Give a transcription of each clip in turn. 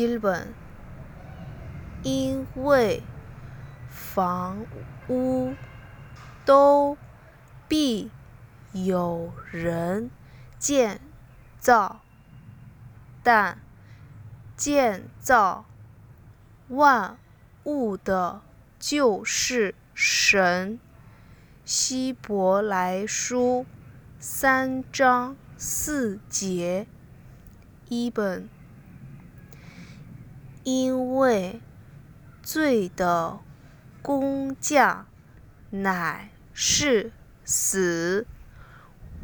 一本，因为房屋都必有人建造，但建造万物的就是神。希伯来书三章四节，一本。因为罪的工价乃是死，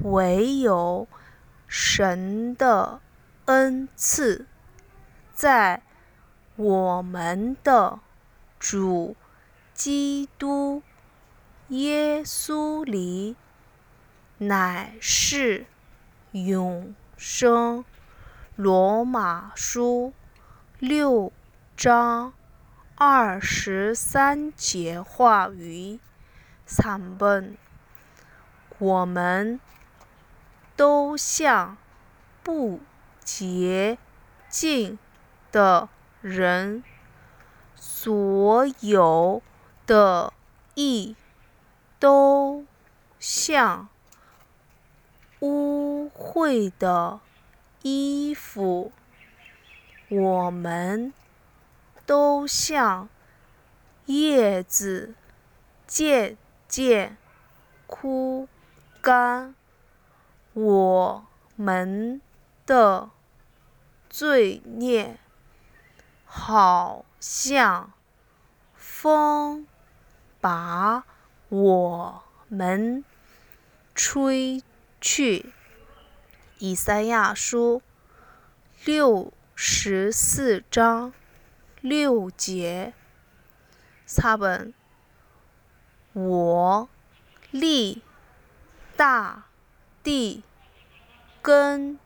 唯有神的恩赐，在我们的主基督。耶稣里乃是永生。罗马书六章二十三节话语。三本，我们都像不洁净的人，所有的意。都像污秽的衣服，我们都像叶子渐渐枯干，我们的罪孽好像风把。我们吹去以赛亚书六十四章六节，查本我立大地根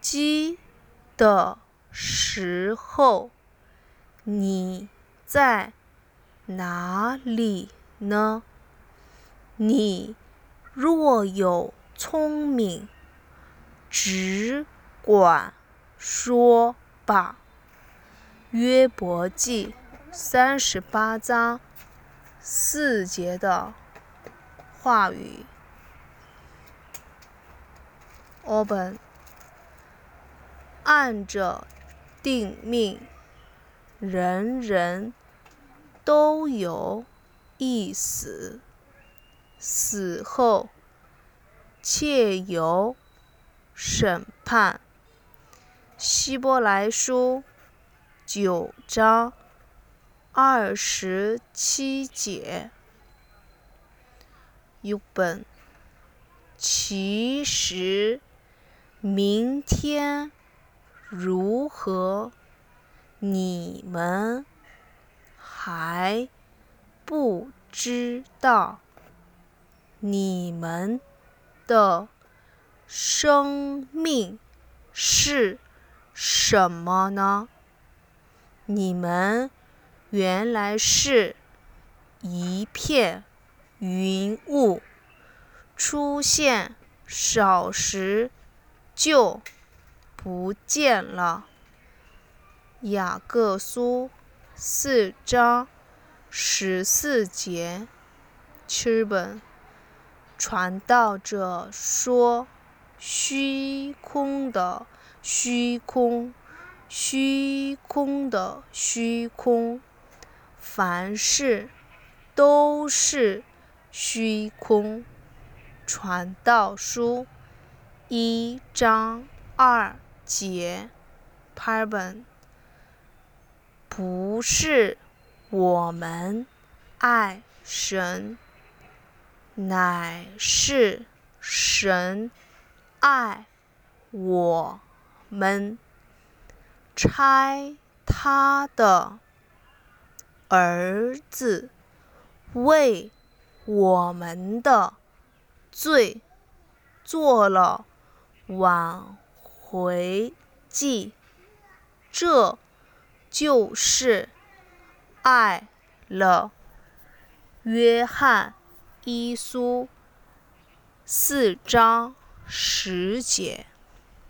基的时候，你在哪里呢？你若有聪明，只管说吧。约伯记三十八章四节的话语。我本按着定命，人人都有一死。死后，且有审判。希伯来书九章二十七节。有本，其实明天如何，你们还不知道。你们的生命是什么呢？你们原来是一片云雾，出现少时就不见了。雅各书四章十四节，七本。传道者说：“虚空的虚空，虚空的虚空，凡事都是虚空。”传道书一章二节。拍本不是我们爱神。乃是神爱我们，拆他的儿子为我们的罪做了挽回祭，这就是爱了。约翰。一书四章十节，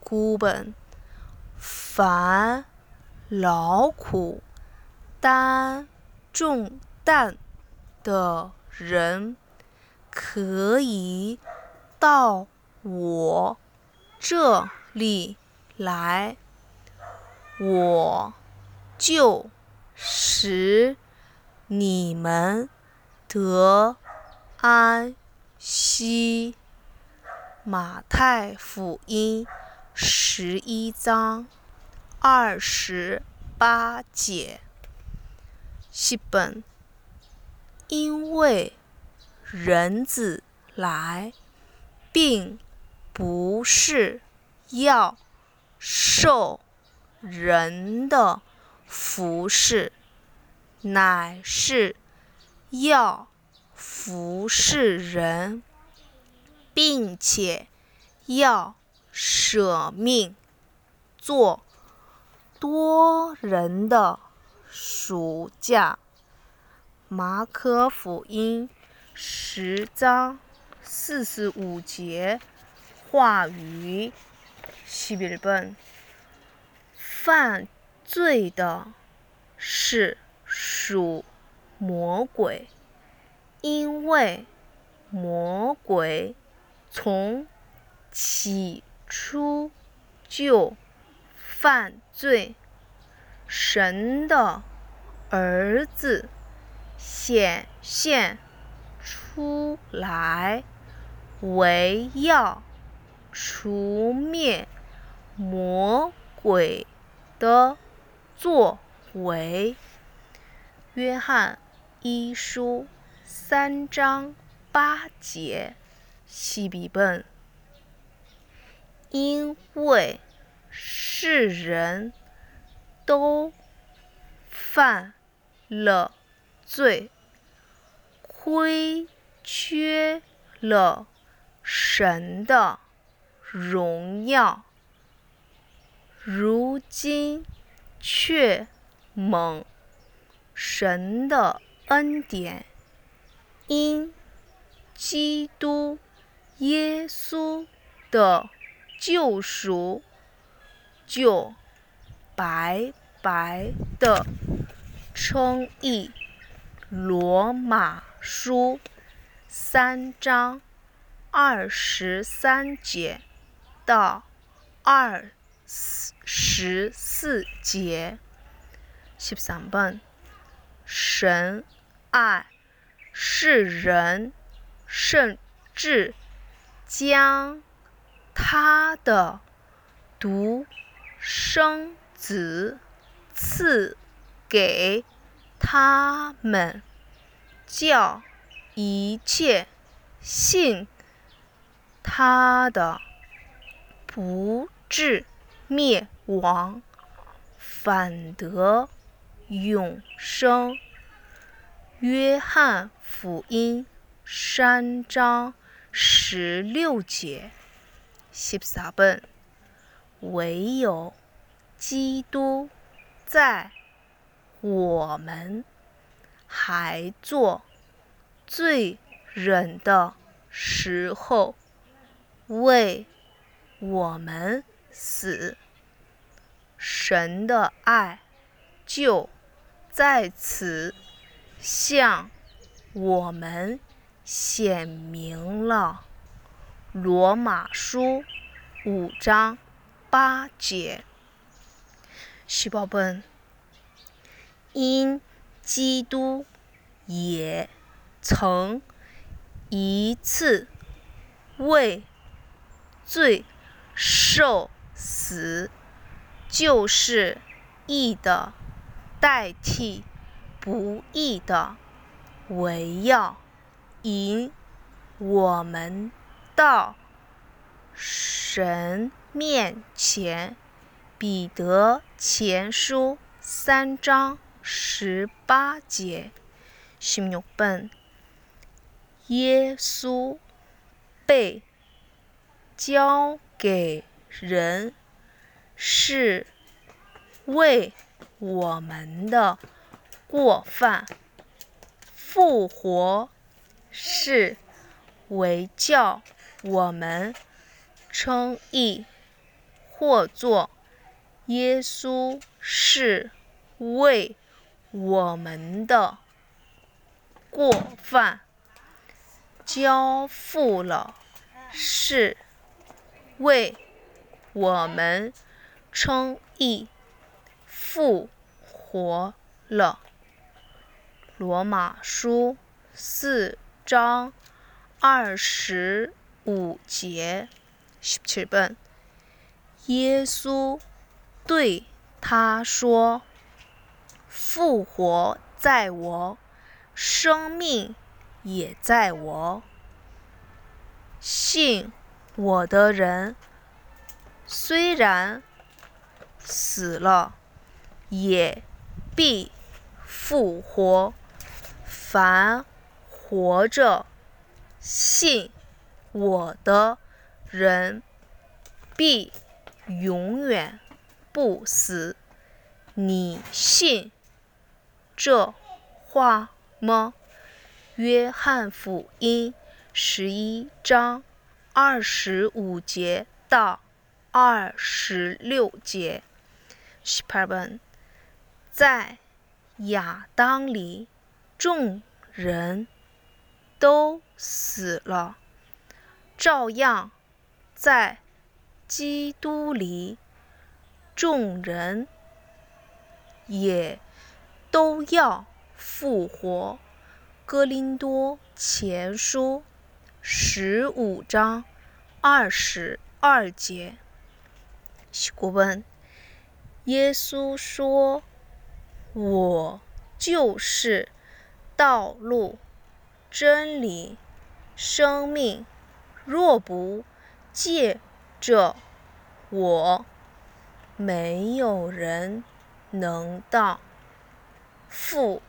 孤本凡劳苦担重担的人，可以到我这里来，我就使你们得安息。马太福音十一章二十八节。西本，因为人子来，并不是要受人的服侍，乃是要服侍人。并且要舍命做多人的暑假。马可福音十章四十五节话语：西日本犯罪的是属魔鬼，因为魔鬼。从起初就犯罪，神的儿子显现出来，为要除灭魔鬼的作为。约翰一书三章八节。西比本，因为世人都犯了罪，亏缺了神的荣耀，如今却蒙神的恩典，因基督。耶稣的救赎，就白白的称义。罗马书三章二十三节到二十四节。十三本，神爱世人，甚至。将他的独生子赐给他们，叫一切信他的不至灭亡，反得永生。约翰福音三章。十六节，十三本，唯有基督在我们还做罪人的时候为我们死，神的爱就在此向我们。显明了罗马书五章八节。细胞本因基督也曾一次为罪受死，就是义的代替不义的，为要。引我们到神面前，彼得前书三章十八节。十六本，耶稣被交给人，是为我们的过犯复活。是为教我们称义，或作耶稣是为我们的过犯交付了，是为我们称义复活了。罗马书四章二十五节，十七本。耶稣对他说：“复活在我，生命也在我。信我的人，虽然死了，也必复活。”凡活着信我的人，必永远不死。你信这话吗？约翰福音十一章二十五节到二十六节。十八本，在亚当里。众人都死了，照样在基督里，众人也都要复活。哥林多前书十五章二十二节。古问：耶稣说：“我就是。”道路、真理、生命，若不借这我，没有人能到父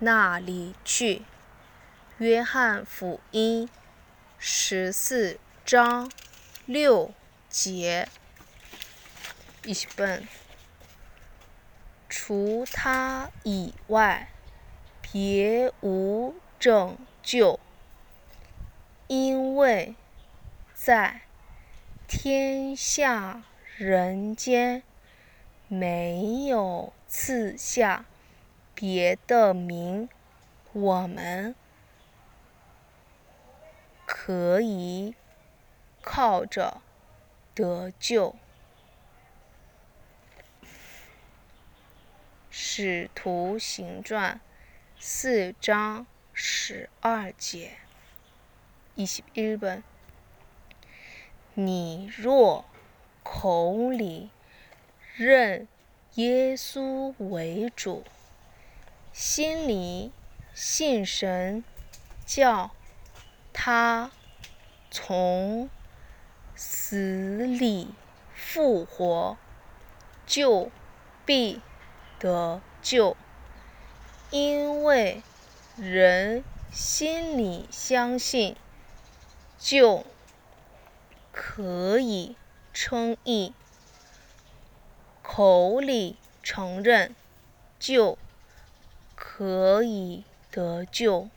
那里去。约翰福音十四章六节。一本，除他以外。别无拯救，因为在天下人间没有赐下别的名，我们可以靠着得救。使徒行传。四章十二节，一日本。你若口里认耶稣为主，心里信神，叫他从死里复活，就必得救。因为人心里相信，就可以称义；口里承认，就可以得救。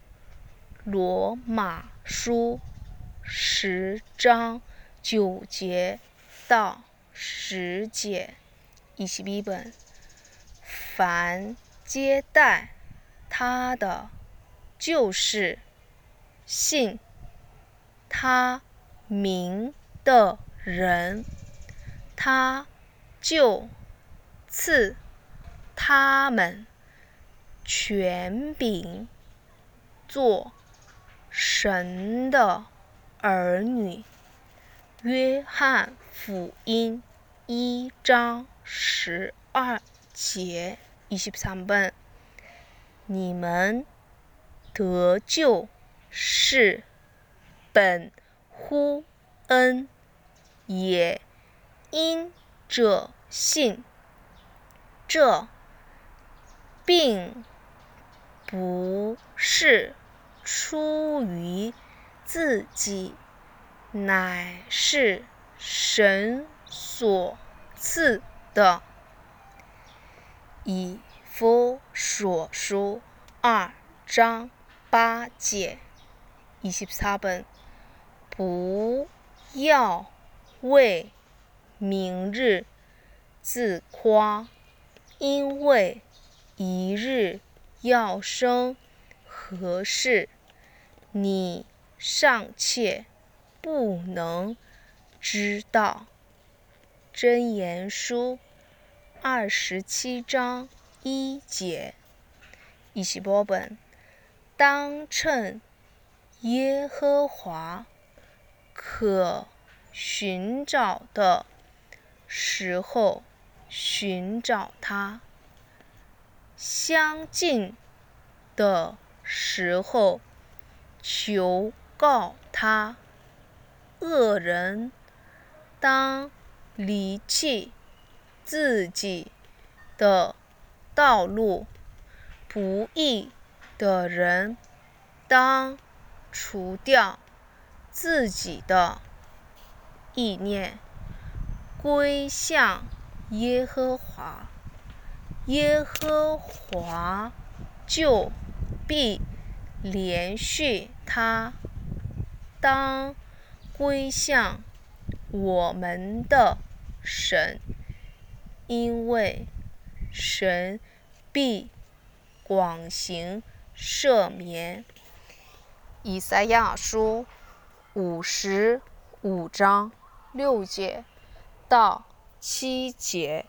罗马书十章九节到十节，一起笔本。凡接待。他的就是信他名的人，他就赐他们权柄做神的儿女。约翰福音一章十二节，一十三本。你们得救是本乎恩，也因着信。这并不是出于自己，乃是神所赐的。以。夫所书二章八节，一十三本，不要为明日自夸，因为一日要生何事，你尚且不能知道。真言书二十七章一节。一起播本，当趁耶和华可寻找的时候寻找他，相近的时候求告他。恶人当离弃自己的道路。不义的人当除掉自己的意念，归向耶和华，耶和华就必连续他。当归向我们的神，因为神必。广行赦免，以赛亚书五十五章六节到七节。